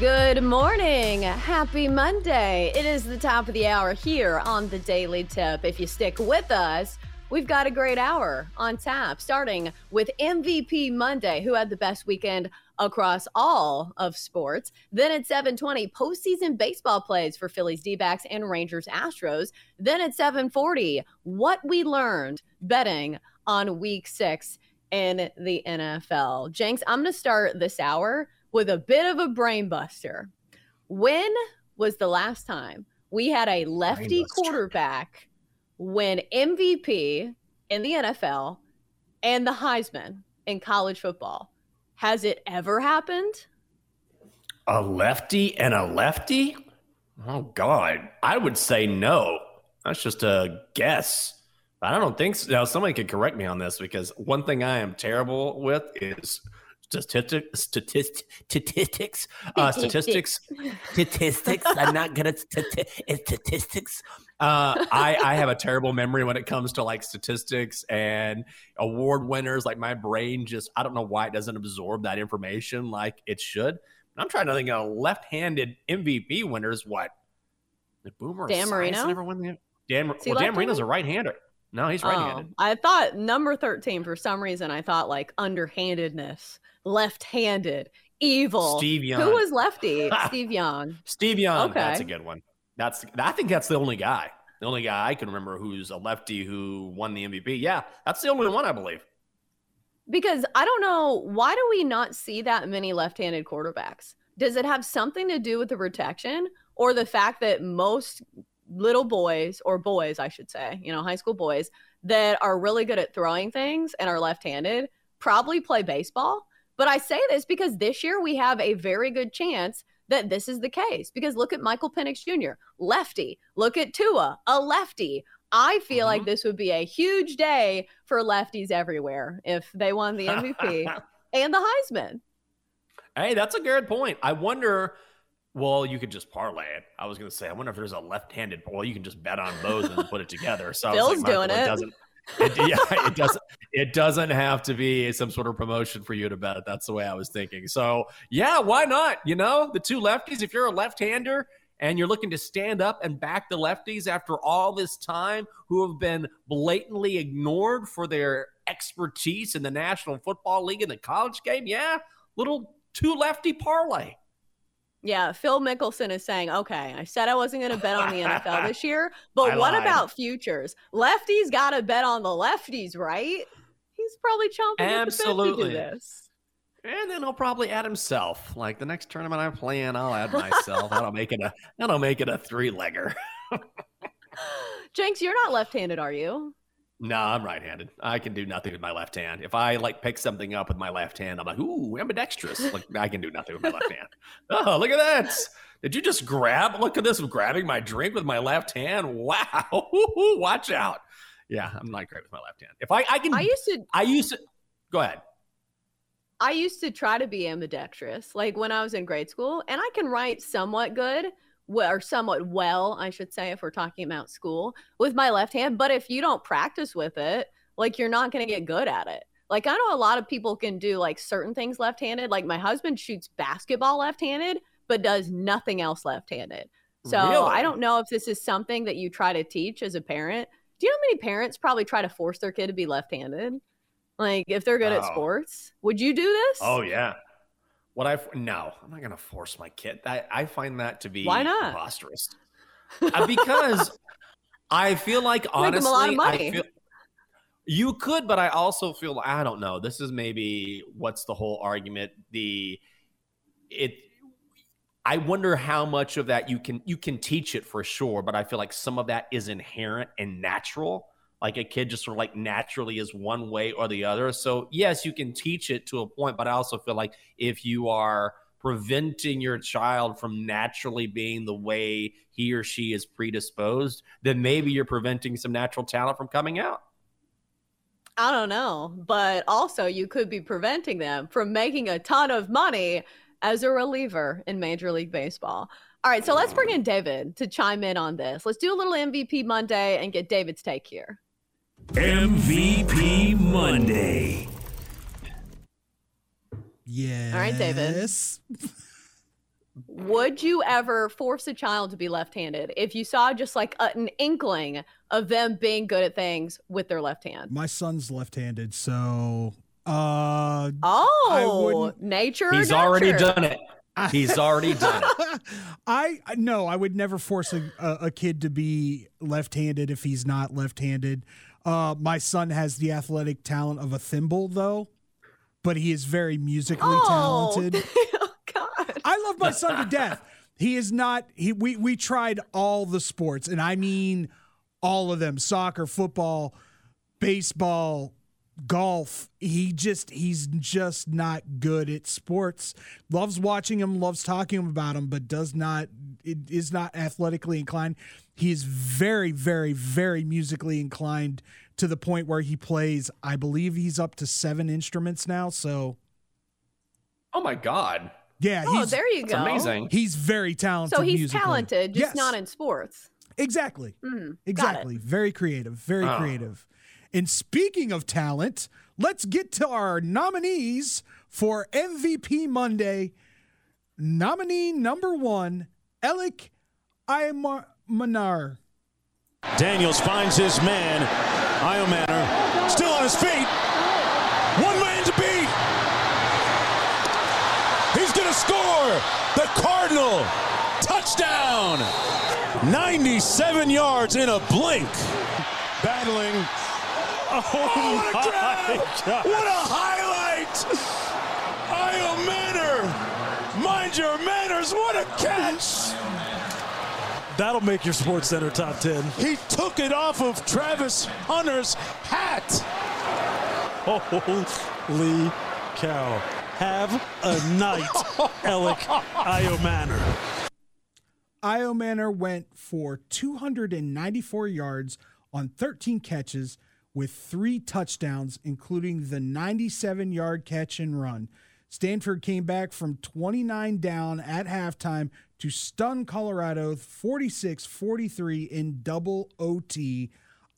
Good morning. Happy Monday. It is the top of the hour here on the Daily Tip. If you stick with us, we've got a great hour on tap, starting with MVP Monday, who had the best weekend across all of sports. Then at 720, postseason baseball plays for Phillies D-backs and Rangers Astros. Then at 740, what we learned betting on week six in the NFL. Jenks, I'm going to start this hour with a bit of a brain buster. When was the last time we had a lefty quarterback win MVP in the NFL and the Heisman in college football? Has it ever happened? A lefty and a lefty? Oh God, I would say no. That's just a guess. I don't think so. Now, somebody could correct me on this because one thing I am terrible with is statistics, statistics, statistics, uh, statistics, statistics. I'm not good at stati- statistics. Uh, I, I have a terrible memory when it comes to like statistics and award winners. Like my brain just, I don't know why it doesn't absorb that information like it should. I'm trying to think of left-handed MVP winners. What? The Boomer Dan Marino never won the Dan. Well, Dan Marino's a right-hander. No, he's right-handed. Oh, I thought number 13 for some reason. I thought like underhandedness, left-handed, evil. Steve Young. Who was lefty? Steve Young. Steve Young. Okay. That's a good one. That's I think that's the only guy. The only guy I can remember who's a lefty who won the MVP. Yeah, that's the only one I believe. Because I don't know why do we not see that many left-handed quarterbacks? Does it have something to do with the protection or the fact that most little boys or boys, I should say, you know, high school boys that are really good at throwing things and are left-handed probably play baseball? But I say this because this year we have a very good chance that this is the case. Because look at Michael Penix Jr., lefty. Look at Tua, a lefty. I feel Mhm. like this would be a huge day for lefties everywhere if they won the MVP and the Heisman. Hey, that's a good point. I wonder. Well, you could just parlay it. I was going to say, I wonder if there's a left-handed. Well, you can just bet on both and put it together. So Phil's like, doing it. doesn't. It, yeah, it doesn't. It doesn't have to be some sort of promotion for you to bet. That's the way I was thinking. So yeah, why not? You know, the two lefties. If you're a left-hander and you're looking to stand up and back the lefties after all this time, who have been blatantly ignored for their expertise in the National Football League and the college game, yeah, little two lefty parlay. Yeah, Phil Mickelson is saying, okay, I said I wasn't going to bet on the NFL this year, but I what lied. about futures? Lefties got to bet on the lefties, right? He's probably chomping at the bit to do this. And then he'll probably add himself. Like the next tournament I play in, I'll add myself. that'll make it a that'll make it a three legger. Jenks, you're not left-handed, are you? No, I'm right-handed. I can do nothing with my left hand. If I like pick something up with my left hand, I'm like, ooh, ambidextrous. Like I can do nothing with my left hand. Oh, look at that. Did you just grab? Look at this. I'm grabbing my drink with my left hand. Wow. Watch out. Yeah, I'm not great with my left hand. If I, I can, I used to I used to. Go ahead. I used to try to be ambidextrous, like when I was in grade school, and I can write somewhat good, well, or somewhat well, I should say, if we're talking about school, with my left hand. But if you don't practice with it, like you're not going to get good at it. Like I know a lot of people can do like certain things left-handed. Like my husband shoots basketball left-handed, but does nothing else left-handed. So Really? I don't know if this is something that you try to teach as a parent. Do you know how many parents probably try to force their kid to be left-handed? Like if they're good at Oh. sports, would you do this? Oh yeah. What I no, I'm not gonna force my kid. I, I find that to be Why not? preposterous. Uh, because I feel like honestly, Make 'em a lot of money. I feel you could, but I also feel I don't know. This is maybe what's the whole argument. The it. I wonder how much of that you can you can teach it for sure, but I feel like some of that is inherent and natural. Like a kid just sort of like naturally is one way or the other. So yes, you can teach it to a point, but I also feel like if you are preventing your child from naturally being the way he or she is predisposed, then maybe you're preventing some natural talent from coming out. I don't know, but also you could be preventing them from making a ton of money as a reliever in Major League Baseball. All right, so let's bring in David to chime in on this. Let's do a little MVP Monday and get David's take here. MVP Monday. Yeah. All right, David. Would you ever force a child to be left-handed if you saw just like a- an inkling of them being good at things with their left hand? My son's left-handed, so uh Oh, wouldn't- nature. He's already done it. He's already done it. I no, I would never force a, a, a kid to be left-handed if he's not left-handed. Uh, my son has the athletic talent of a thimble, though, but he is very musically Oh, talented. oh God. I love my son to death. He is not. He we we tried all the sports, and I mean all of them: soccer, football, baseball, golf. He just he's just not good at sports. Loves watching him, loves talking about him, but does not is not athletically inclined. He is very, very, very musically inclined to the point where he plays. I believe he's up to seven instruments now. So Oh my god. yeah, Oh, he's there you go. amazing. he's very talented. So he's musically. talented, just Yes. not in sports. Exactly. Hmm, got it. Exactly. Very creative. Very Oh. creative. And speaking of talent, let's get to our nominees for MVP Monday. Nominee number one, Elic Ayomanor. Daniels finds his man, Ayomanor, still on his feet. One man to beat. He's going to score. The Cardinal touchdown. 97 yards in a blink. Battling. Oh, my God. What a highlight. Ayomanor. Mind your manners. What a catch. That'll make your Sports Center top 10. He took it off of Travis Hunter's hat. Holy cow. Have a night, Elic Ayomanor. Io Manor went for 294 yards on 13 catches with three touchdowns, including the 97 yard catch and run. Stanford came back from 29 down at halftime to stun Colorado 46 43 in double OT.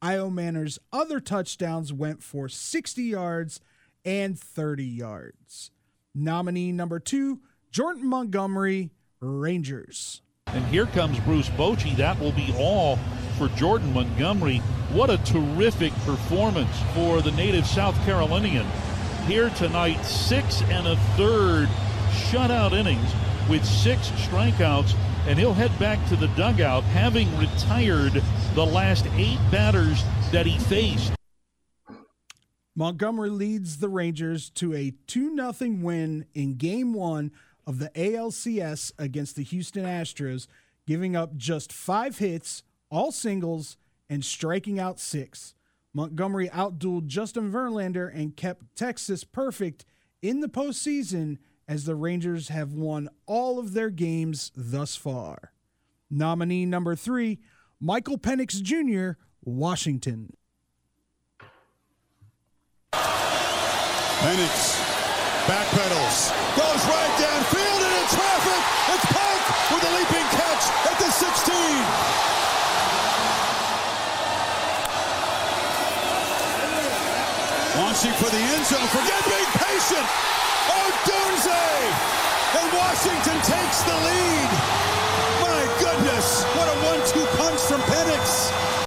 Ayomanor's other touchdowns went for 60 yards and 30 yards. Nominee number two, Jordan Montgomery, Rangers. And here comes Bruce Bochy. That will be all for Jordan Montgomery. What a terrific performance for the native South Carolinian. Here tonight, six and a third shutout innings with six strikeouts, and he'll head back to the dugout having retired the last eight batters that he faced. Montgomery leads the Rangers to a 2 0 win in game one of the ALCS against the Houston Astros, giving up just five hits, all singles, and striking out six. Montgomery outdueled Justin Verlander and kept Texas perfect in the postseason as the Rangers have won all of their games thus far. Nominee number three, Michael Penix Jr., Washington. Penix backpedals, goes right downfield and in traffic. It's Pike with a leaping catch at the 16. For the end zone. Forget being patient. Odunze! And Washington takes the lead. My goodness, what a one-two punch from Penix.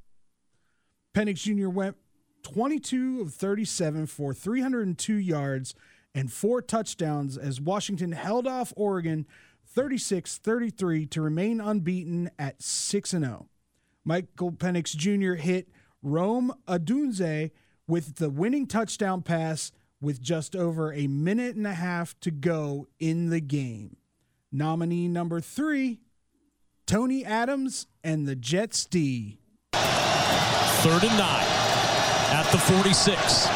Penix Jr. went 22 of 37 for 302 yards and four touchdowns as Washington held off Oregon 36 33 to remain unbeaten at 6 0. Michael Penix Jr. hit Rome Odunze with the winning touchdown pass with just over a minute and a half to go in the game. Nominee number three, Tony Adams and the Jets D. Third and nine at the 46.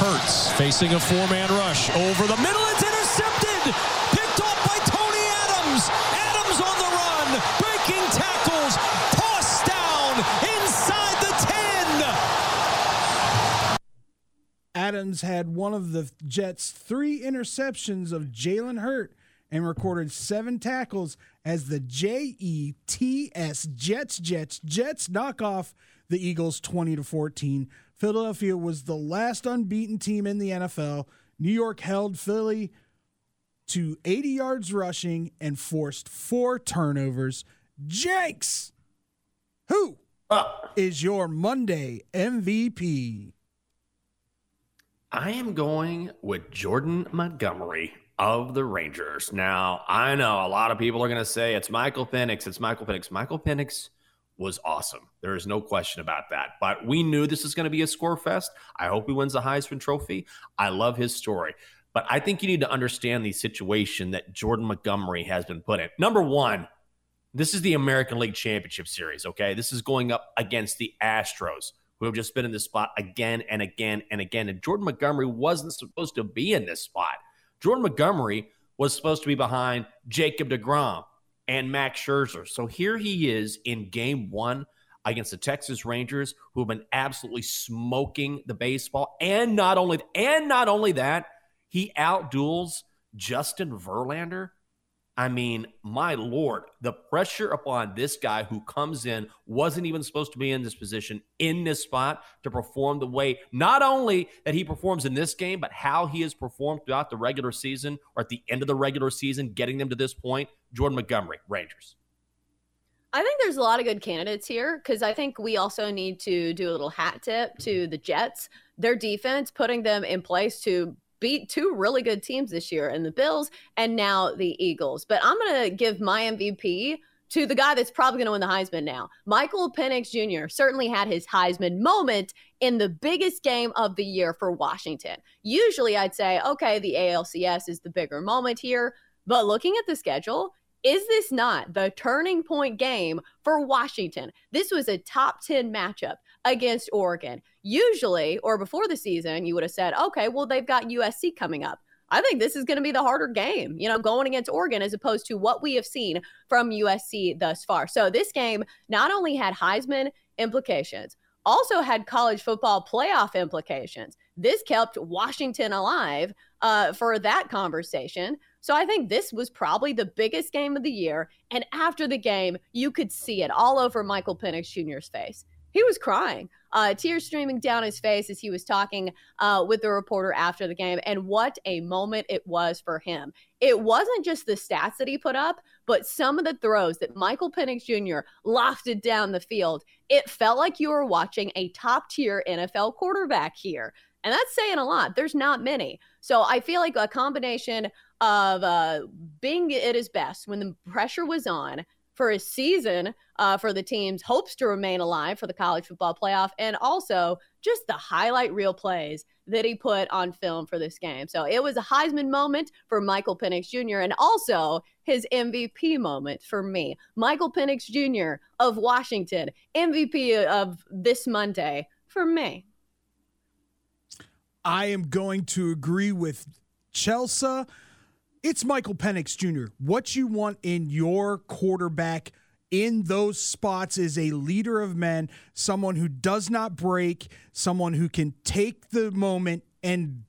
Hurts facing a four man rush over the middle. It's intercepted. Picked off by Tony Adams. Adams on the run. Breaking tackles. Tossed down inside the 10. Adams had one of the Jets' three interceptions of Jalen Hurt and recorded seven tackles as the J E T S Jets Jets Jets knock off the Eagles 20 to 14. Philadelphia was the last unbeaten team in the NFL. New York held Philly to 80 yards rushing and forced four turnovers. Jenks, who uh. is your Monday MVP? I am going with Jordan Montgomery of the Rangers. Now, I know a lot of people are going to say it's Michael Penix. It's Michael Penix. Michael Penix was awesome. There is no question about that. But we knew this is going to be a score fest. I hope he wins the Heisman Trophy. I love his story. But I think you need to understand the situation that Jordan Montgomery has been put in. Number one, this is the American League Championship Series, okay? This is going up against the Astros, who have just been in this spot again and again and again. And Jordan Montgomery wasn't supposed to be in this spot. Jordan Montgomery was supposed to be behind Jacob DeGrom, and Max Scherzer. So here he is in game one against the Texas Rangers, who have been absolutely smoking the baseball. And not only and not only that, he outduels Justin Verlander. I mean, my lord, the pressure upon this guy who comes in wasn't even supposed to be in this position in this spot to perform the way not only that he performs in this game, but how he has performed throughout the regular season or at the end of the regular season, getting them to this point. Jordan Montgomery, Rangers. I think there's a lot of good candidates here because I think we also need to do a little hat tip to mm-hmm. the Jets. Their defense, putting them in place to beat two really good teams this year in the Bills and now the Eagles. But I'm going to give my MVP to the guy that's probably going to win the Heisman now. Michael Penix Jr. certainly had his Heisman moment in the biggest game of the year for Washington. Usually I'd say, okay, the ALCS is the bigger moment here. But looking at the schedule, is this not the turning point game for Washington? This was a top 10 matchup against Oregon. Usually, or before the season, you would have said, okay, well, they've got USC coming up. I think this is going to be the harder game, you know, going against Oregon as opposed to what we have seen from USC thus far. So this game not only had Heisman implications, also had college football playoff implications. This kept Washington alive uh, for that conversation. So I think this was probably the biggest game of the year. And after the game, you could see it all over Michael Penix Jr.'s face. He was crying, uh, tears streaming down his face as he was talking uh, with the reporter after the game. And what a moment it was for him. It wasn't just the stats that he put up, but some of the throws that Michael Penix Jr. lofted down the field. It felt like you were watching a top tier NFL quarterback here. And that's saying a lot. There's not many. So I feel like a combination of uh, being at his best when the pressure was on for a season uh, for the team's hopes to remain alive for the college football playoff, and also just the highlight reel plays that he put on film for this game. So it was a Heisman moment for Michael Penix Jr. and also his MVP moment for me. Michael Penix Jr. of Washington, MVP of this Monday for me. I am going to agree with Chelsea. It's Michael Penix Jr. What you want in your quarterback in those spots is a leader of men, someone who does not break, someone who can take the moment and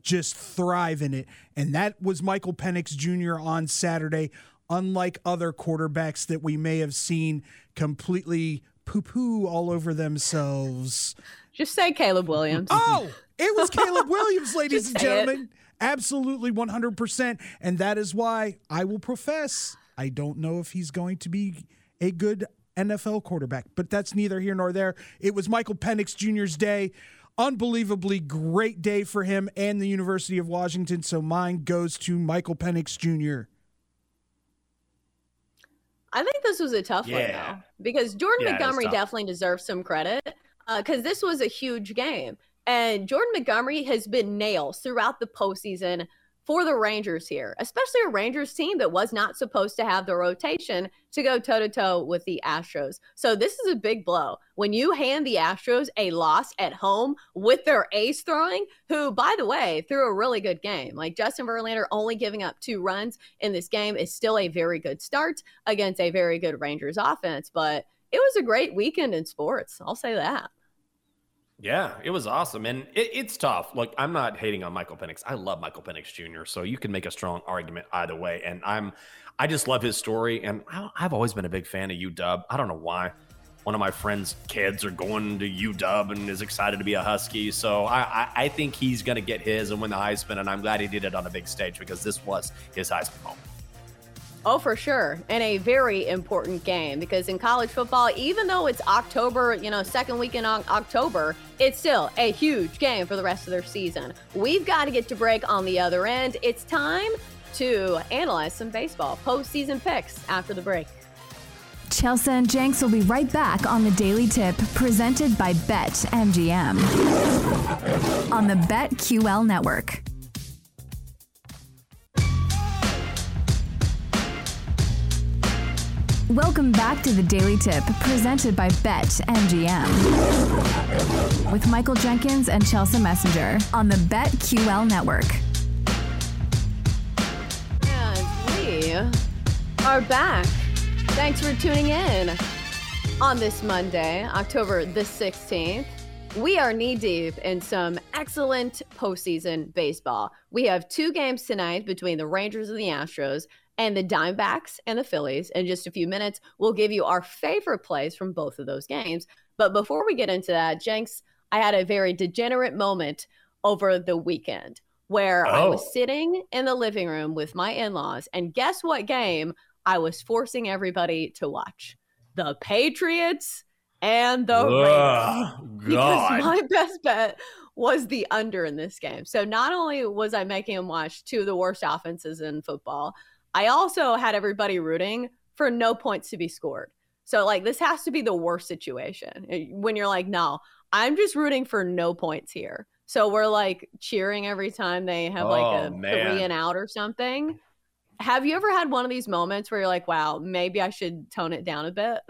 just thrive in it. And that was Michael Penix Jr. on Saturday, unlike other quarterbacks that we may have seen completely poo poo all over themselves Just say Caleb Williams. Oh, it was Caleb Williams, ladies and gentlemen. it. Gentlemen. Absolutely 100%. And that is why I will profess I don't know if he's going to be a good NFL quarterback, but that's neither here nor there. It was Michael Penix Jr.'s day. Unbelievably great day for him and the University of Washington. So mine goes to Michael Penix Jr. I think this was a tough one though, because Jordan Yeah, Montgomery definitely deserves some credit uh, because this was a huge game, and Jordan Montgomery has been nails throughout the postseason for the Rangers here, especially a Rangers team that was not supposed to have the rotation to go toe to toe with the Astros. So this is a big blow when you hand the Astros a loss at home with their ace throwing, who, by the way, threw a really good game. Like Justin Verlander only giving up two runs in this game is still a very good start against a very good Rangers offense. But it was a great weekend in sports. I'll say that. Yeah, it was awesome, and it, it's tough. Look, I'm not hating on Michael Penix. I love Michael Penix Jr., so you can make a strong argument either way. And I'm, I just love his story, and I, I've always been a big fan of UW. I don't know why. One of my friends' kids are going to UW and is excited to be a Husky, so I, I, I think he's going to get his and win the Heisman. And I'm glad he did it on a big stage because this was his Heisman moment. Oh, for sure. And a very important game because in college football, even though it's October, you know, second week in October, it's still a huge game for the rest of their season. We've got to get to break on the other end. It's time to analyze some baseball postseason picks after the break. Chelsea and Jenks will be right back on the Daily Tip presented by Bet MGM on the BetQL network. Welcome back to the Daily Tip presented by Bet MGM with Michael Jenkins and Chelsea Messenger on the BetQL network. And we are back. Thanks for tuning in on this Monday, October the 16th. We are knee deep in some excellent postseason baseball. We have two games tonight between the Rangers and the Astros and the Diamondbacks and the Phillies. In just a few minutes, we'll give you our favorite plays from both of those games. But before we get into that, Jenks, I had a very degenerate moment over the weekend where I was Oh. sitting in the living room with my in laws, and guess what game I was forcing everybody to watch? The Patriots and the. Ugh, Because God. my best bet was the under in this game. So not only was I making them watch two of the worst offenses in football, I also had everybody rooting for no points to be scored. So like this has to be the worst situation eh, when you're like, no, I'm just rooting for no points here. So we're like cheering every time they have like Oh, a man. three and out or something. Have you ever had one of these moments where you're like, wow, maybe I should tone it down a bit?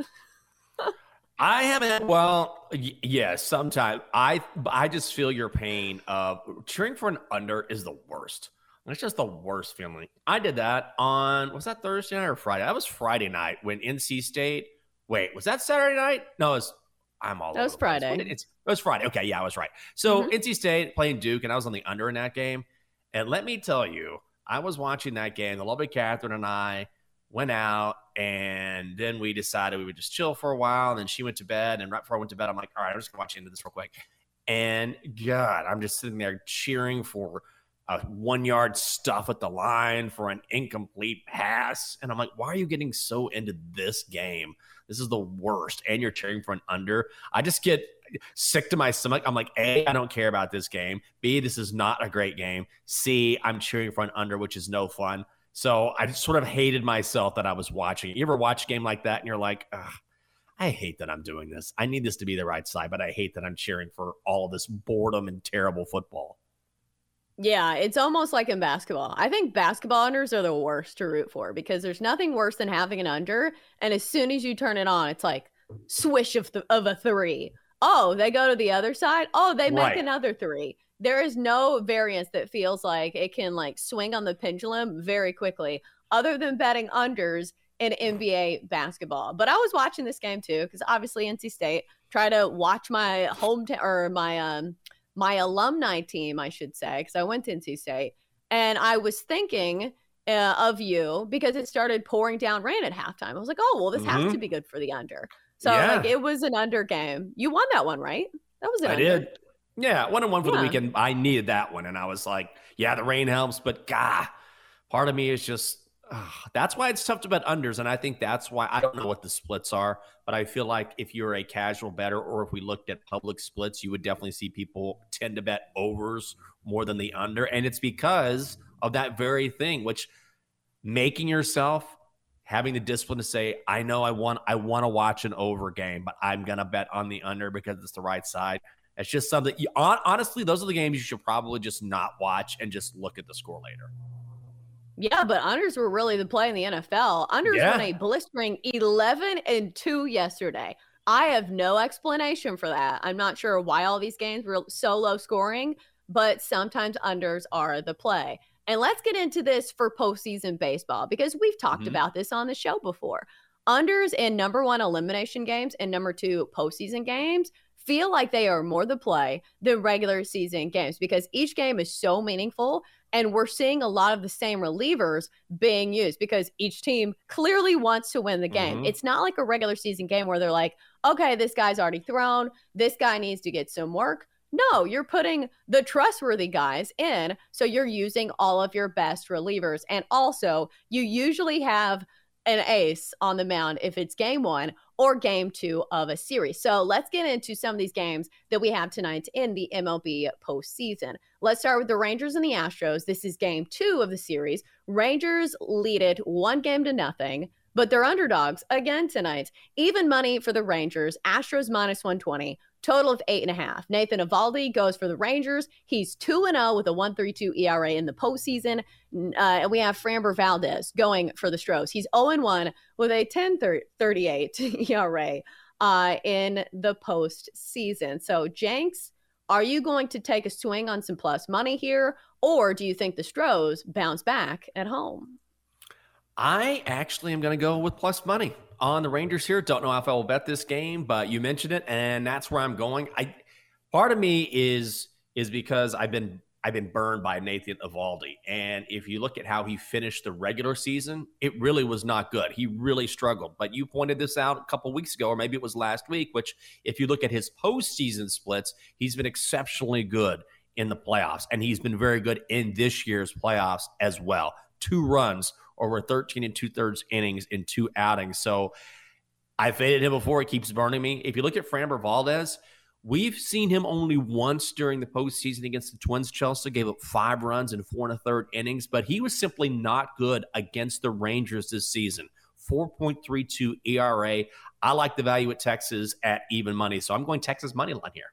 I haven't. Well, y- yeah, sometimes I I just feel your pain of cheering for an under is the worst. It's just the worst feeling. I did that on was that Thursday night or Friday? That was Friday night when NC State. Wait, was that Saturday night? No, it was. I'm all. That was over the place. When Friday. It, it was Friday. Okay, yeah, I was right. So Mhm. NC State playing Duke, and I was on the under in that game. And let me tell you, I was watching that game. The lovely Catherine and I went out, and then we decided we would just chill for a while. And then she went to bed, and right before I went to bed, I'm like, all right, I'm just gonna watch into this real quick. And God, I'm just sitting there cheering for a one yard stuff at the line for an incomplete pass. And I'm like, why are you getting so into this game? This is the worst. And you're cheering for an under. I just get sick to my stomach. I'm like, A, I don't care about this game. B, this is not a great game. C, I'm cheering for an under, which is no fun. So I just sort of hated myself that I was watching. You ever watch a game like that and you're like, I hate that I'm doing this. I need this to be the right side, but I hate that I'm cheering for all this boredom and terrible football. Yeah, it's almost like in basketball. I think basketball unders are the worst to root for because there's nothing worse than having an under, and as soon as you turn it on, it's like swish of the, of a three. Oh, they go to the other side. Oh, they make Right. another three. There is no variance that feels like it can like swing on the pendulum very quickly, other than betting unders in NBA basketball. But I was watching this game too because obviously NC State try to watch my hometown or my um my alumni team, I should say, because I went to NC State, and I was thinking uh, of you because it started pouring down rain at halftime. I was like, oh well, this has Mhm. to be good for the under. So Yeah. like it was an under game. You won that one, right? That was it. I under. did. Yeah, one and one for the weekend. I needed that one, and I was like, yeah, the rain helps, but God, part of me is just. Ah, that's why it's tough to bet unders, and I think that's why I don't know what the splits are, but I feel like if you're a casual bettor, or if we looked at public splits, you would definitely see people tend to bet overs more than the under, and it's because of that very thing, which making yourself having the discipline to say, I know I want I want to watch an over game, but I'm gonna bet on the under because it's the right side. It's just something. You, hon- honestly, those are the games you should probably just not watch and just look at the score later. Yeah, but unders were really the play in the NFL. Unders Yeah. won a blistering 11 and 2 yesterday. I have no explanation for that. I'm not sure why all these games were so low scoring, but sometimes unders are the play. And let's get into this for postseason baseball because we've talked Mhm. about this on the show before. Unders in number one elimination games and number two postseason games feel like they are more the play than regular season games because each game is so meaningful and we're seeing a lot of the same relievers being used because each team clearly wants to win the game. Mhm. It's not like a regular season game where they're like, okay, this guy's already thrown, this guy needs to get some work. No, you're putting the trustworthy guys in. So you're using all of your best relievers. And also, you usually have an ace on the mound if it's game one or game two of a series. So let's get into some of these games that we have tonight in the MLB postseason. Let's start with the Rangers and the Astros. This is game two of the series. Rangers lead it one game to nothing, but they're underdogs again tonight. Even money for the Rangers, Astros minus 120. Total of eight and a half. Nathan Eovaldi goes for the Rangers. He's 2 and 0 with a 132 ERA in the postseason. Uh, and we have Framber Valdez going for the Stros. He's 0 and 1 with a 1038 ERA uh, in the postseason. So, Jenks, are you going to take a swing on some plus money here, or do you think the Stros bounce back at home? I actually am going to go with plus money on the Rangers here. Don't know if I will bet this game, but you mentioned it, and that's where I'm going. I part of me is is because I've been I've been burned by Nathan Eovaldi, and if you look at how he finished the regular season, it really was not good. He really struggled. But you pointed this out a couple weeks ago, or maybe it was last week. Which, if you look at his postseason splits, he's been exceptionally good in the playoffs, and he's been very good in this year's playoffs as well. Two runs over 13 and two thirds innings in two outings. So I faded him before. It keeps burning me. If you look at Framber Valdez, we've seen him only once during the postseason against the Twins. Chelsea gave up five runs in four and a third innings, but he was simply not good against the Rangers this season. 4.32 ERA. I like the value at Texas at even money. So I'm going Texas money line here.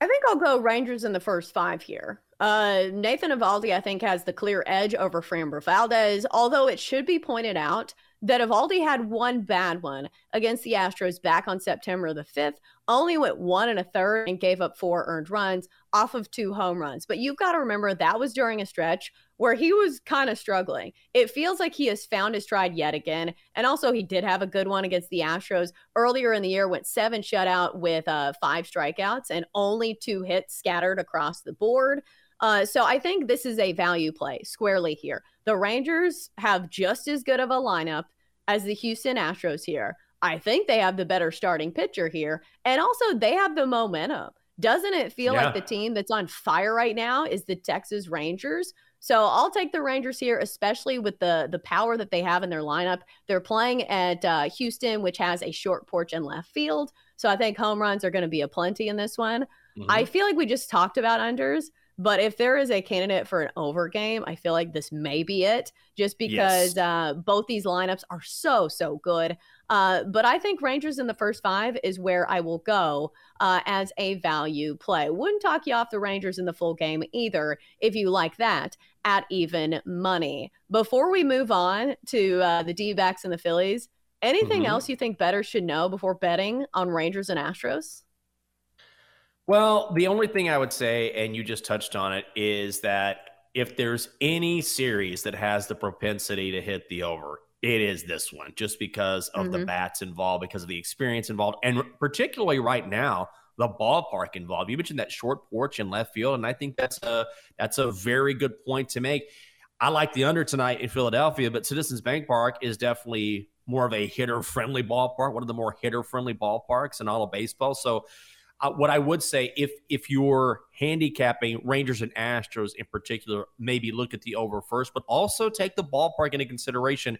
I think I'll go Rangers in the first five here. Uh, Nathan Eovaldi, I think, has the clear edge over Framber Valdez, although it should be pointed out that Eovaldi had one bad one against the Astros back on September the 5th, only went one and a third and gave up four earned runs off of two home runs. But you've got to remember that was during a stretch where he was kind of struggling. It feels like he has found his stride yet again. And also, he did have a good one against the Astros earlier in the year, went seven shutout with uh, five strikeouts and only two hits scattered across the board. Uh, so I think this is a value play squarely here. The Rangers have just as good of a lineup as the Houston Astros here. I think they have the better starting pitcher here. And also, they have the momentum. Doesn't it feel Yeah. like the team that's on fire right now is the Texas Rangers? So I'll take the Rangers here, especially with the the power that they have in their lineup. They're playing at uh, Houston, which has a short porch and left field. So I think home runs are going to be a plenty in this one. Mhm. I feel like we just talked about unders, but if there is a candidate for an over game, I feel like this may be it just because Yes. uh, both these lineups are so, so good. Uh, but I think Rangers in the first five is where I will go uh, as a value play. Wouldn't talk you off the Rangers in the full game either if you like that at even money. Before we move on to uh, the D backs and the Phillies, anything Mhm. else you think better should know before betting on Rangers and Astros? Well, the only thing I would say, and you just touched on it, is that if there's any series that has the propensity to hit the over, it is this one, just because of the Mhm. bats involved, because of the experience involved, and particularly right now, the ballpark involved. You mentioned that short porch in left field, and I think that's a that's a very good point to make. I like the under tonight in Philadelphia, but Citizens Bank Park is definitely more of a hitter friendly ballpark, one of the more hitter friendly ballparks in all of baseball. So uh, what I would say, if if you're handicapping Rangers and Astros in particular, maybe look at the over first, but also take the ballpark into consideration.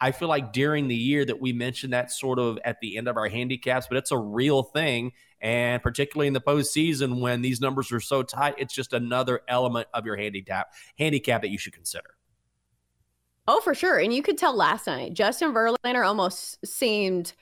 I feel like during the year that we mentioned that sort of at the end of our handicaps, but it's a real thing. And particularly in the postseason when these numbers are so tight, it's just another element of your handicap handicap that you should consider. Oh, for sure. And you could tell last night, Justin Verlander almost seemed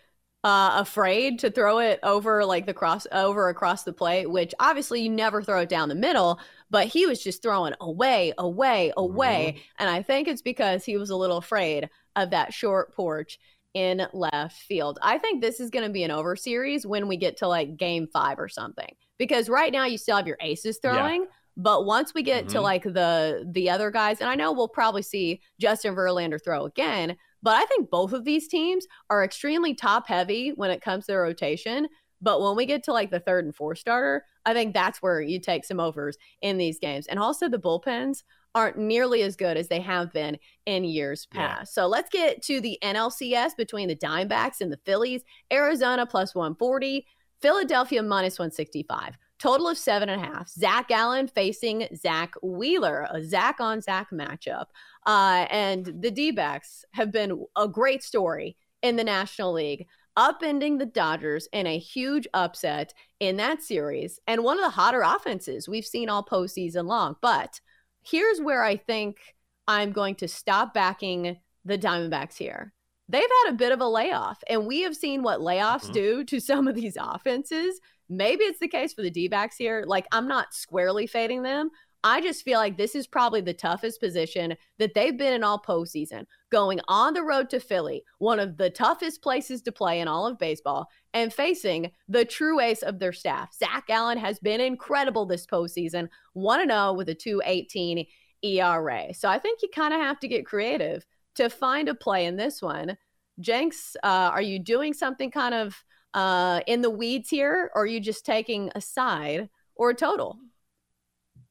uh, afraid to throw it over like the cross over across the plate, which obviously you never throw it down the middle, but he was just throwing away, away, away. And I think it's because he was a little afraid of that short porch in left field. I think this is going to be an over series when we get to like game five or something, because right now you still have your aces Yeah. throwing. But once we get to Mhm. like the the other guys, and I know we'll probably see Justin Verlander throw again, but I think both of these teams are extremely top heavy when it comes to their rotation. But when we get to like the third and fourth starter, I think that's where you take some overs in these games. And also the bullpens aren't nearly as good as they have been in years past. So let's get to the NLCS between the Diamondbacks and the Phillies. Arizona plus 140, Philadelphia minus 165. Total of seven and a half. Zach Gallen facing Zach Wheeler, a Zach on Zach matchup. Uh, and the D backs have been a great story in the National League, upending the Dodgers in a huge upset in that series and one of the hotter offenses we've seen all postseason long. But here's where I think I'm going to stop backing the Diamondbacks here. They've had a bit of a layoff, and we have seen what layoffs Mhm. do to some of these offenses. Maybe it's the case for the D backs here. Like, I'm not squarely fading them. I just feel like this is probably the toughest position that they've been in all postseason. Going on the road to Philly, one of the toughest places to play in all of baseball, and facing the true ace of their staff. Zach Gallen has been incredible this postseason, 1 0 with a 218 ERA. So I think you kind of have to get creative to find a play in this one. Jenks, uh, are you doing something kind of uh, in the weeds here, or are you just taking a side or a total?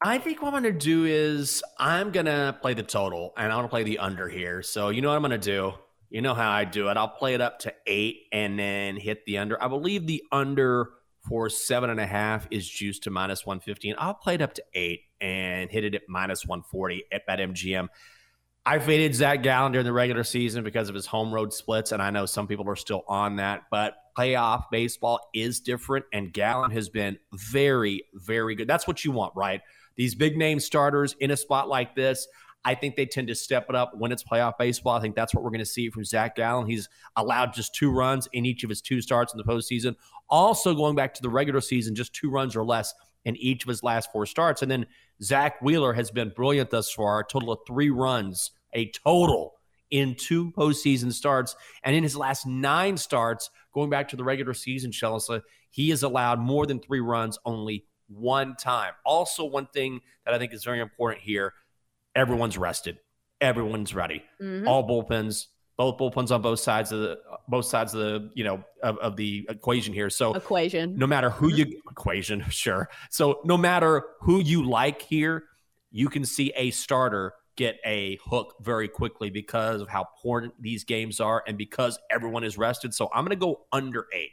I think what I'm going to do is I'm going to play the total and I want to play the under here. So, you know what I'm going to do? You know how I do it. I'll play it up to eight and then hit the under. I believe the under for seven and a half is juiced to minus 115. I'll play it up to eight and hit it at minus 140 at MGM. I faded Zach Gallen during the regular season because of his home road splits, and I know some people are still on that, but playoff baseball is different, and Gallen has been very, very good. That's what you want, right? These big name starters in a spot like this, I think they tend to step it up when it's playoff baseball. I think that's what we're going to see from Zach Gallen. He's allowed just two runs in each of his two starts in the postseason. Also, going back to the regular season, just two runs or less in each of his last four starts. And then Zach Wheeler has been brilliant thus far, a total of three runs, a total in two postseason starts. And in his last nine starts, going back to the regular season, Chelsea, he has allowed more than three runs only one time. Also, one thing that I think is very important here everyone's rested, everyone's ready. Mhm. All bullpens, both bullpens on both sides of the both sides of the you know of, of the equation here. So Equation. no matter who you equation, sure. So no matter who you like here, you can see a starter get a hook very quickly because of how important these games are and because everyone is rested. So I'm going to go under eight.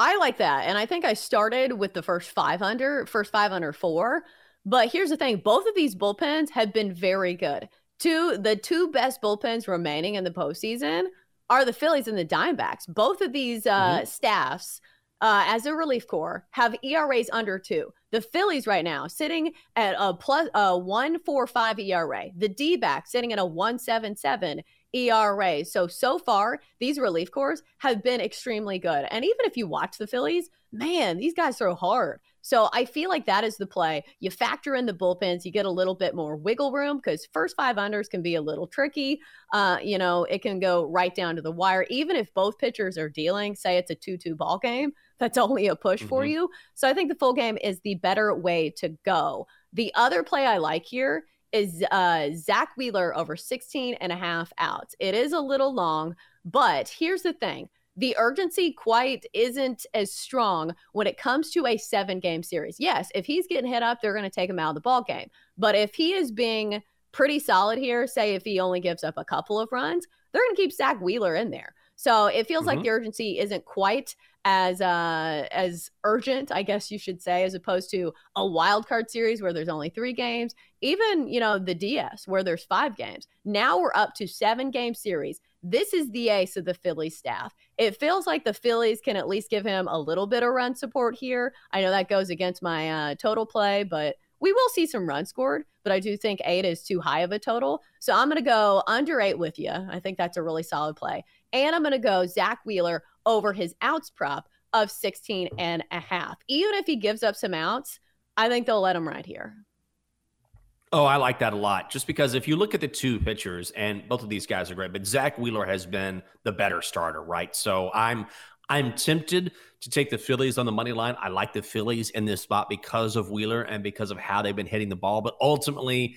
I like that. And I think I started with the first five under, first five under four. But here's the thing both of these bullpens have been very good. Two, the two best bullpens remaining in the postseason are the Phillies and the Diamondbacks. Both of these uh, mm-hmm. staffs, uh, as a relief corps, have ERAs under two. The Phillies right now sitting at a plus a one four five ERA. The D backs sitting at a one seven seven ERA. So so far, these relief corps have been extremely good. And even if you watch the Phillies, man, these guys throw hard. So I feel like that is the play. You factor in the bullpens, you get a little bit more wiggle room because first five unders can be a little tricky. Uh, you know, it can go right down to the wire. Even if both pitchers are dealing, say it's a 2 2 ball game, that's only a push mm-hmm. for you. So I think the full game is the better way to go. The other play I like here is uh, Zack Wheeler over 16 and a half outs. It is a little long, but here's the thing the urgency quite isn't as strong when it comes to a seven game series. Yes, if he's getting hit up, they're going to take him out of the ball game. But if he is being pretty solid here, say if he only gives up a couple of runs, they're going to keep Zack Wheeler in there. So it feels mm-hmm. like the urgency isn't quite as uh as urgent, I guess you should say, as opposed to a wild card series where there's only three games, even you know the DS where there's five games. Now we're up to seven game series. This is the ace of the Phillies staff. It feels like the Phillies can at least give him a little bit of run support here. I know that goes against my uh, total play, but we will see some runs scored. But I do think eight is too high of a total. So I'm going to go under eight with you. I think that's a really solid play. And I'm going to go Zack Wheeler over his outs prop of 16 and a half. Even if he gives up some outs, I think they'll let him ride here. Oh, I like that a lot. Just because if you look at the two pitchers, and both of these guys are great, but Zack Wheeler has been the better starter, right? So I'm I'm tempted to take the Phillies on the money line. I like the Phillies in this spot because of Wheeler and because of how they've been hitting the ball. But ultimately,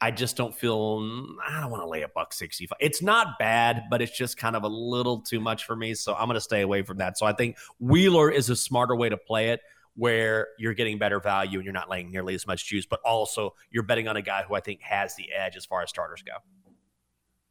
I just don't feel mm, I don't want to lay a buck 65. It's not bad, but it's just kind of a little too much for me. So I'm going to stay away from that. So I think Wheeler is a smarter way to play it where you're getting better value and you're not laying nearly as much juice, but also you're betting on a guy who I think has the edge as far as starters go.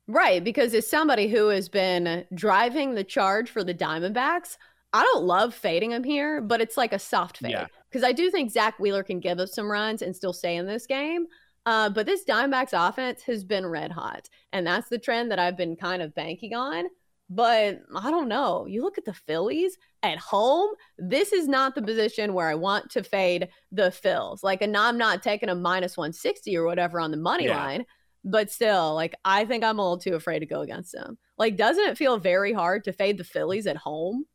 Right, because as somebody who has been driving the charge for the Diamondbacks, I don't love fading him here, but it's like a soft fade because yeah. I do think Zack Wheeler can give us some runs and still stay in this game. Uh, but this Diamondbacks offense has been red hot, and that's the trend that I've been kind of banking on. But I don't know. You look at the Phillies at home. This is not the position where I want to fade the Phils. Like, and I'm not taking a minus 160 or whatever on the money yeah. line, but still, like, I think I'm a little too afraid to go against them. Like, doesn't it feel very hard to fade the Phillies at home?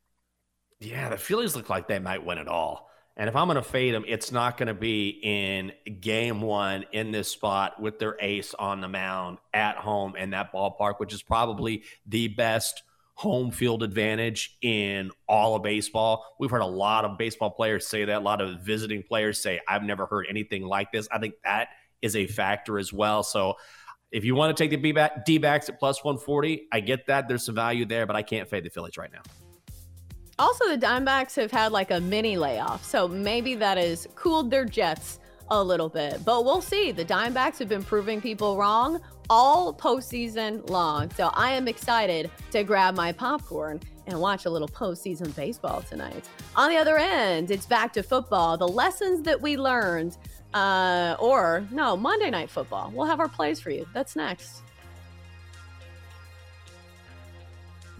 Yeah, the Phillies look like they might win it all. And if I'm going to fade them, it's not going to be in game one in this spot with their ace on the mound at home in that ballpark, which is probably the best home field advantage in all of baseball. We've heard a lot of baseball players say that, a lot of visiting players say, I've never heard anything like this. I think that is a factor as well. So if you want to take the D backs at plus 140, I get that. There's some value there, but I can't fade the Phillies right now. Also, the Diamondbacks have had like a mini layoff, so maybe that has cooled their jets a little bit. But we'll see. The Diamondbacks have been proving people wrong all postseason long. So I am excited to grab my popcorn and watch a little postseason baseball tonight. On the other end, it's back to football. The lessons that we learned, uh, or no, Monday Night Football. We'll have our plays for you. That's next.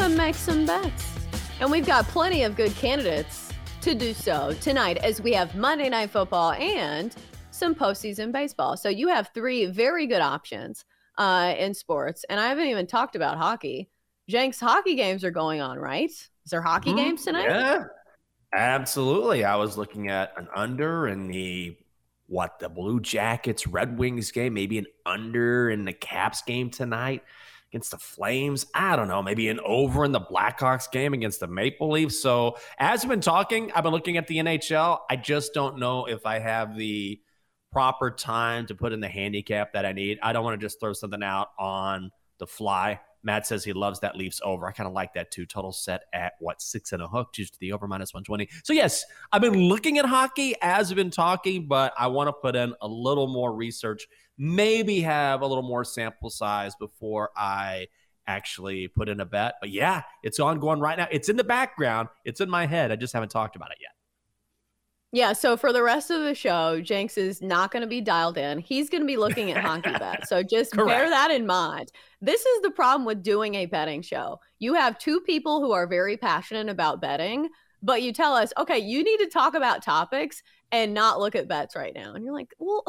to make some bets. And we've got plenty of good candidates to do so tonight as we have Monday Night Football and some postseason baseball. So you have three very good options uh, in sports. And I haven't even talked about hockey. Jenks, hockey games are going on, right? Is there hockey mm, games tonight? Yeah, absolutely. I was looking at an under in the what the Blue Jackets Red Wings game, maybe an under in the Caps game tonight against the Flames. I don't know, maybe an over in the Blackhawks game against the Maple Leafs. So, as I've been talking, I've been looking at the NHL. I just don't know if I have the proper time to put in the handicap that I need. I don't want to just throw something out on the fly Matt says he loves that Leafs over. I kind of like that too. Total set at what six and a hook, just to the over minus 120. So, yes, I've been looking at hockey as I've been talking, but I want to put in a little more research, maybe have a little more sample size before I actually put in a bet. But yeah, it's ongoing right now. It's in the background, it's in my head. I just haven't talked about it yet. Yeah, so for the rest of the show, Jenks is not going to be dialed in. He's going to be looking at honky bet. So just bear that in mind. This is the problem with doing a betting show. You have two people who are very passionate about betting, but you tell us, okay, you need to talk about topics and not look at bets right now. And you're like, well,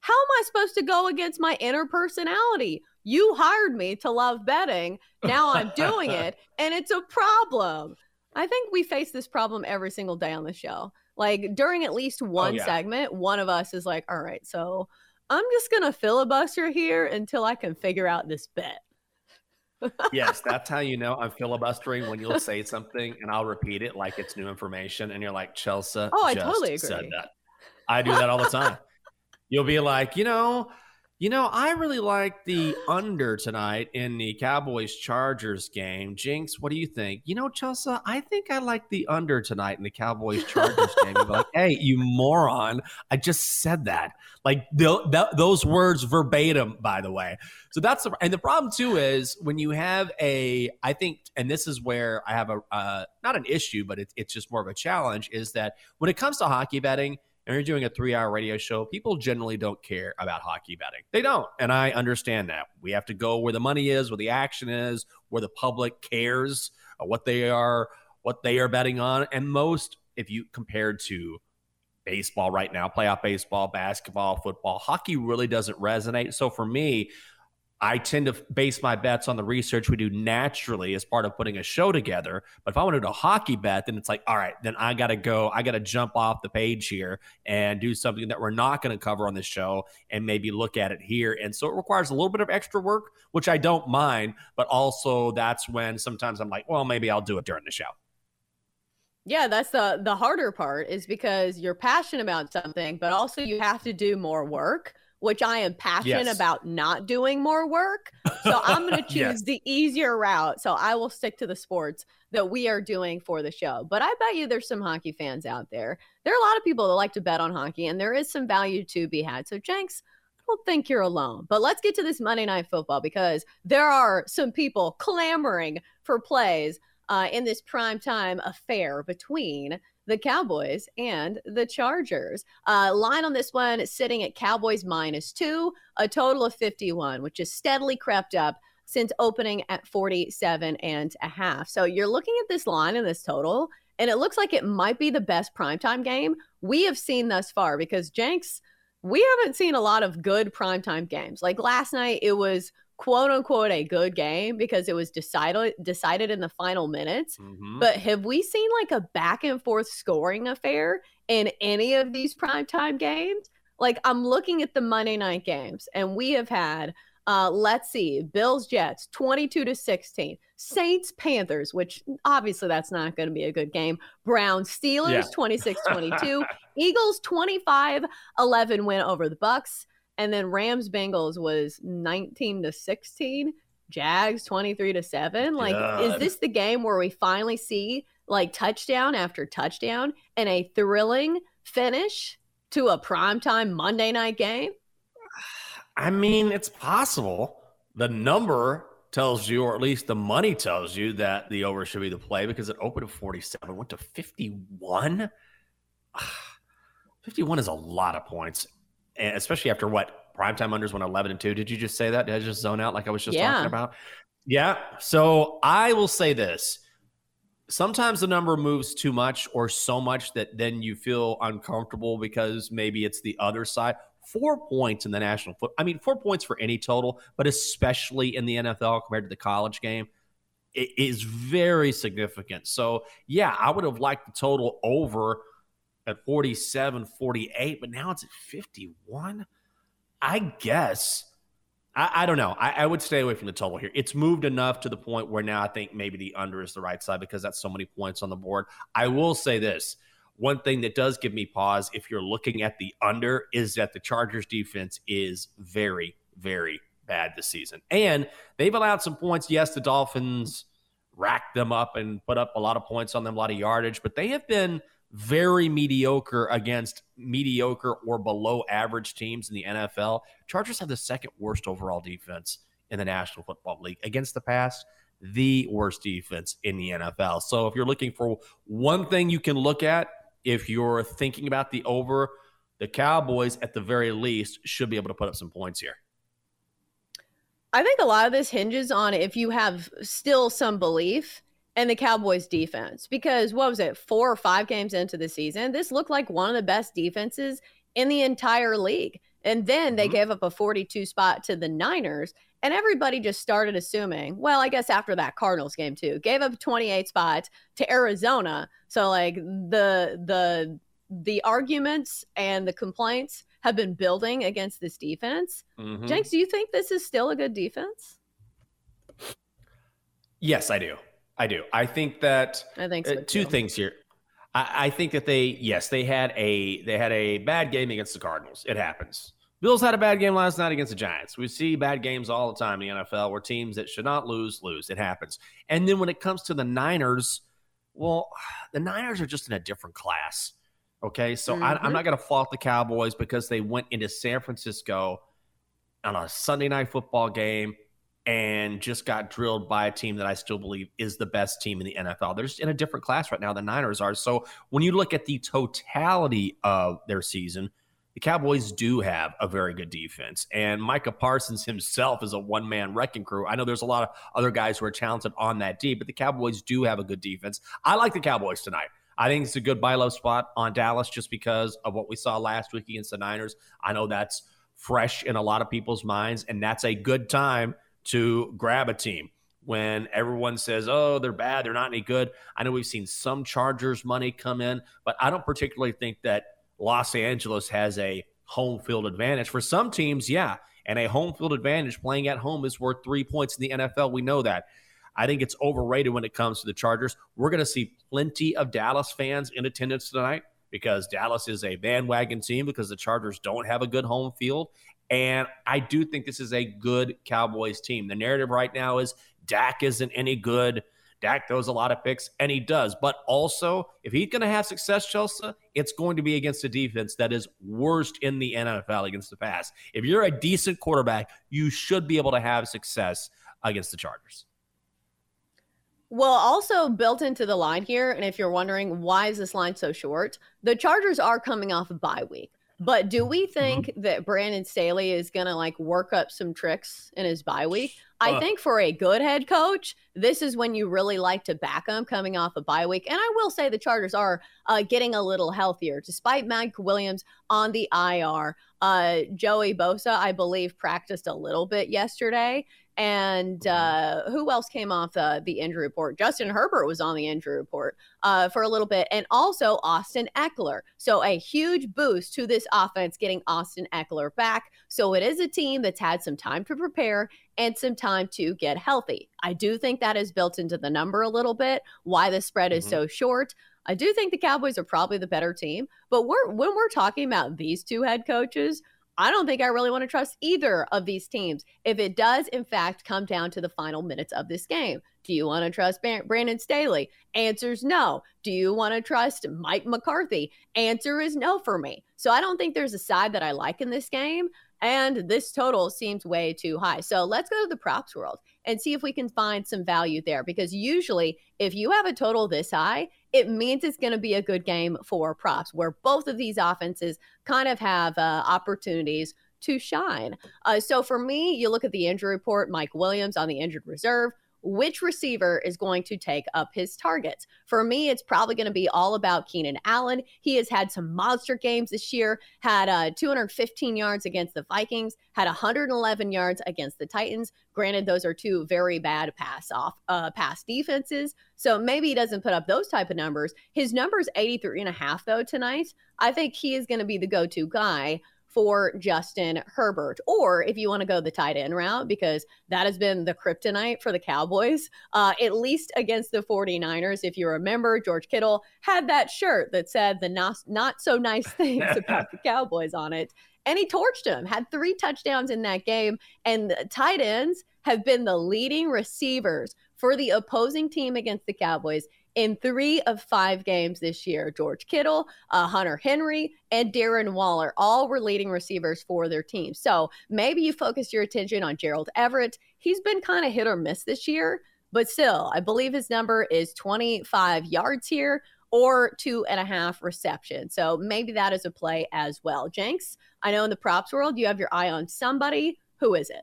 how am I supposed to go against my inner personality? You hired me to love betting. Now I'm doing it, and it's a problem. I think we face this problem every single day on the show. Like during at least oh, one oh, yeah. segment, one of us is like, all right, so I'm just going to filibuster here until I can figure out this bet. yes, that's how you know I'm filibustering when you'll say something and I'll repeat it like it's new information. And you're like, Chelsa. Oh, I totally agree. Said that. I do that all the time. You'll be like, you know, you know, I really like the under tonight in the Cowboys Chargers game. Jenks, what do you think? You know, Chelsa, I think I like the under tonight in the Cowboys Chargers game. You're like, hey, you moron. I just said that. Like the, the, those words verbatim, by the way. So that's the, and the problem too is when you have a, I think, and this is where I have a, uh, not an issue, but it, it's just more of a challenge is that when it comes to hockey betting, and you're doing a three hour radio show, people generally don't care about hockey betting. They don't. And I understand that. We have to go where the money is, where the action is, where the public cares, uh, what they are, what they are betting on. And most, if you compared to baseball right now, playoff baseball, basketball, football, hockey really doesn't resonate. So for me, I tend to base my bets on the research we do naturally as part of putting a show together. But if I want to do a hockey bet, then it's like, all right, then I got to go. I got to jump off the page here and do something that we're not going to cover on the show and maybe look at it here. And so it requires a little bit of extra work, which I don't mind. But also, that's when sometimes I'm like, well, maybe I'll do it during the show. Yeah, that's the the harder part is because you're passionate about something, but also you have to do more work which I am passionate yes. about not doing more work. So I'm going to choose yes. the easier route. So I will stick to the sports that we are doing for the show. But I bet you there's some hockey fans out there. There are a lot of people that like to bet on hockey, and there is some value to be had. So, Jenks, I don't think you're alone. But let's get to this Monday Night Football because there are some people clamoring for plays uh, in this prime time affair between the Cowboys and the Chargers. Uh, line on this one sitting at Cowboys minus two, a total of 51, which has steadily crept up since opening at 47 and a half. So you're looking at this line and this total, and it looks like it might be the best primetime game we have seen thus far because Jenks, we haven't seen a lot of good primetime games. Like last night, it was quote unquote a good game because it was decided decided in the final minutes. Mm-hmm. But have we seen like a back and forth scoring affair in any of these primetime games? Like I'm looking at the Monday night games and we have had uh, let's see, Bills Jets 22 to 16, Saints Panthers, which obviously that's not going to be a good game. Browns Steelers 26 yeah. 22, Eagles 25 11 win over the Bucks. And then Rams Bengals was 19 to 16. Jags 23 to 7. Like, God. is this the game where we finally see like touchdown after touchdown and a thrilling finish to a primetime Monday night game? I mean, it's possible. The number tells you, or at least the money tells you, that the over should be the play because it opened at 47, went to 51. 51 is a lot of points and especially after what primetime unders went 11 and 2. Did you just say that? Did I just zone out like I was just yeah. talking about? Yeah. So I will say this. Sometimes the number moves too much or so much that then you feel uncomfortable because maybe it's the other side. Four points in the national foot. I mean, four points for any total, but especially in the NFL compared to the college game, it is very significant. So, yeah, I would have liked the total over at 47, 48, but now it's at 51. I guess. I, I don't know. I, I, would stay away from the total here. It's moved enough to the point where now I think maybe the under is the right side because that's so many points on the board. I will say this. One thing that does give me pause if you're looking at the under is that the Chargers defense is very, very bad this season. And they've allowed some points. Yes, the Dolphins racked them up and put up a lot of points on them, a lot of yardage, but they have been very mediocre against mediocre or below average teams in the NFL. Chargers have the second worst overall defense in the National Football League against the pass, the worst defense in the NFL. So if you're looking for one thing you can look at if you're thinking about the over, the Cowboys at the very least should be able to put up some points here. I think a lot of this hinges on if you have still some belief in the Cowboys defense because what was it, four or five games into the season? This looked like one of the best defenses in the entire league. And then they mm-hmm. gave up a 42 spot to the Niners. And everybody just started assuming, well, I guess after that Cardinals game too, gave up 28 spots to Arizona. So like the the the arguments and the complaints have been building against this defense. Mm-hmm. Jenks, do you think this is still a good defense? Yes, I do. I do. I think that I think so uh, two things here. I, I, think that they yes they had a they had a bad game against the Cardinals. It happens. Bills had a bad game last night against the Giants. We see bad games all the time in the NFL where teams that should not lose lose. It happens. And then when it comes to the Niners, well, the Niners are just in a different class. Okay, so mm-hmm. I, I'm not going to fault the Cowboys because they went into San Francisco on a Sunday night football game and just got drilled by a team that I still believe is the best team in the NFL. They're just in a different class right now than Niners are. So when you look at the totality of their season, the Cowboys do have a very good defense. And Micah Parsons himself is a one man wrecking crew. I know there's a lot of other guys who are talented on that D, but the Cowboys do have a good defense. I like the Cowboys tonight. I think it's a good buy low spot on Dallas just because of what we saw last week against the Niners. I know that's fresh in a lot of people's minds, and that's a good time to grab a team when everyone says, oh, they're bad, they're not any good. I know we've seen some Chargers money come in, but I don't particularly think that Los Angeles has a home field advantage. For some teams, yeah. And a home field advantage playing at home is worth three points in the NFL. We know that. I think it's overrated when it comes to the Chargers. We're going to see plenty of Dallas fans in attendance tonight because Dallas is a bandwagon team because the Chargers don't have a good home field. And I do think this is a good Cowboys team. The narrative right now is Dak isn't any good. Dak throws a lot of picks, and he does. But also, if he's going to have success, Chelsa, it's going to be against a defense that is worst in the NFL against the pass. If you're a decent quarterback, you should be able to have success against the Chargers. Well, also built into the line here, and if you're wondering why is this line so short, the Chargers are coming off a bye week. But do we mm-hmm. think mm-hmm. that Brandon Staley is going to like work up some tricks in his bye week? Uh, I think for a good head coach, this is when you really like to back him coming off a bye week. And I will say the Chargers are uh, getting a little healthier despite Mike Williams on the IR. Uh, Joey Bosa, I believe, practiced a little bit yesterday. And mm-hmm. uh, who else came off the, the injury report? Justin Herbert was on the injury report uh, for a little bit, and also Austin Ekeler. So a huge boost to this offense getting Austin Ekeler back. So it is a team that's had some time to prepare and some time to get healthy. I do think that is built into the number a little bit. Why the spread is mm-hmm. so short. I do think the Cowboys are probably the better team, but we're when we're talking about these two head coaches, I don't think I really want to trust either of these teams if it does, in fact, come down to the final minutes of this game. Do you want to trust Brandon Staley? Answer's no. Do you want to trust Mike McCarthy? Answer is no for me. So I don't think there's a side that I like in this game. And this total seems way too high. So let's go to the props world and see if we can find some value there. Because usually, if you have a total this high, it means it's going to be a good game for props, where both of these offenses kind of have uh, opportunities to shine. Uh, so for me, you look at the injury report, Mike Williams on the injured reserve which receiver is going to take up his targets. For me, it's probably going to be all about Keenan Allen. He has had some monster games this year, had uh, 215 yards against the Vikings, had 111 yards against the Titans. Granted, those are two very bad pass off uh, pass defenses. So maybe he doesn't put up those type of numbers. His number's 83 and a half though tonight. I think he is going to be the go-to guy for Justin Herbert. Or if you want to go the tight end route, because that has been the kryptonite for the Cowboys, uh, at least against the 49ers. If you remember, George Kittle had that shirt that said the not, not so nice things about the Cowboys on it. and he torched him, had three touchdowns in that game. And the tight ends have been the leading receivers for the opposing team against the Cowboys in three of five games this year. George Kittle, uh, Hunter Henry, and Darren Waller all were leading receivers for their team. So maybe you focus your attention on Gerald Everett. He's been kind of hit or miss this year, but still, I believe his number is 25 yards here or two and a half receptions. So maybe that is a play as well. Jenks, I know in the props world, you have your eye on somebody. Who is it?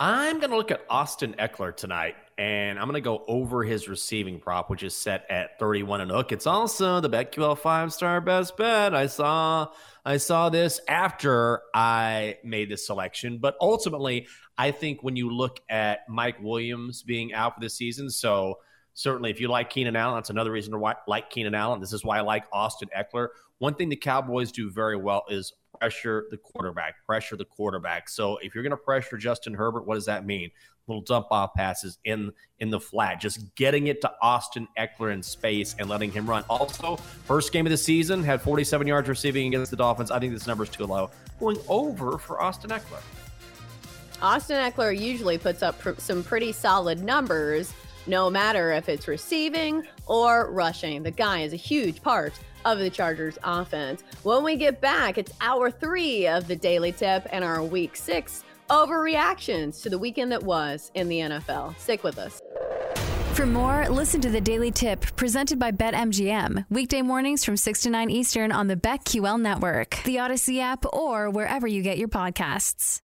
I'm going to look at Austin Ekeler tonight, and I'm going to go over his receiving prop, which is set at 31 and hook. It's also the BetQL five star best bet. I saw I saw this after I made this selection, but ultimately, I think when you look at Mike Williams being out for the season, so certainly if you like Keenan Allen, that's another reason to like Keenan Allen. This is why I like Austin Ekeler. One thing the Cowboys do very well is pressure the quarterback, pressure the quarterback. So if you're going to pressure Justin Herbert, what does that mean? Little dump off passes in in the flat, just getting it to Austin Ekeler in space and letting him run. Also, first game of the season had 47 yards receiving against the Dolphins. I think this number is too low. Going over for Austin Ekeler. Austin Ekeler usually puts up pr- some pretty solid numbers, no matter if it's receiving or rushing. The guy is a huge part of the Chargers offense. When we get back, it's hour three of the Daily Tip and our week six overreactions to the weekend that was in the NFL. Stick with us. For more, listen to the Daily Tip presented by BetMGM. Weekday mornings from 6 to 9 Eastern on the BetQL network, the Audacy app, or wherever you get your podcasts.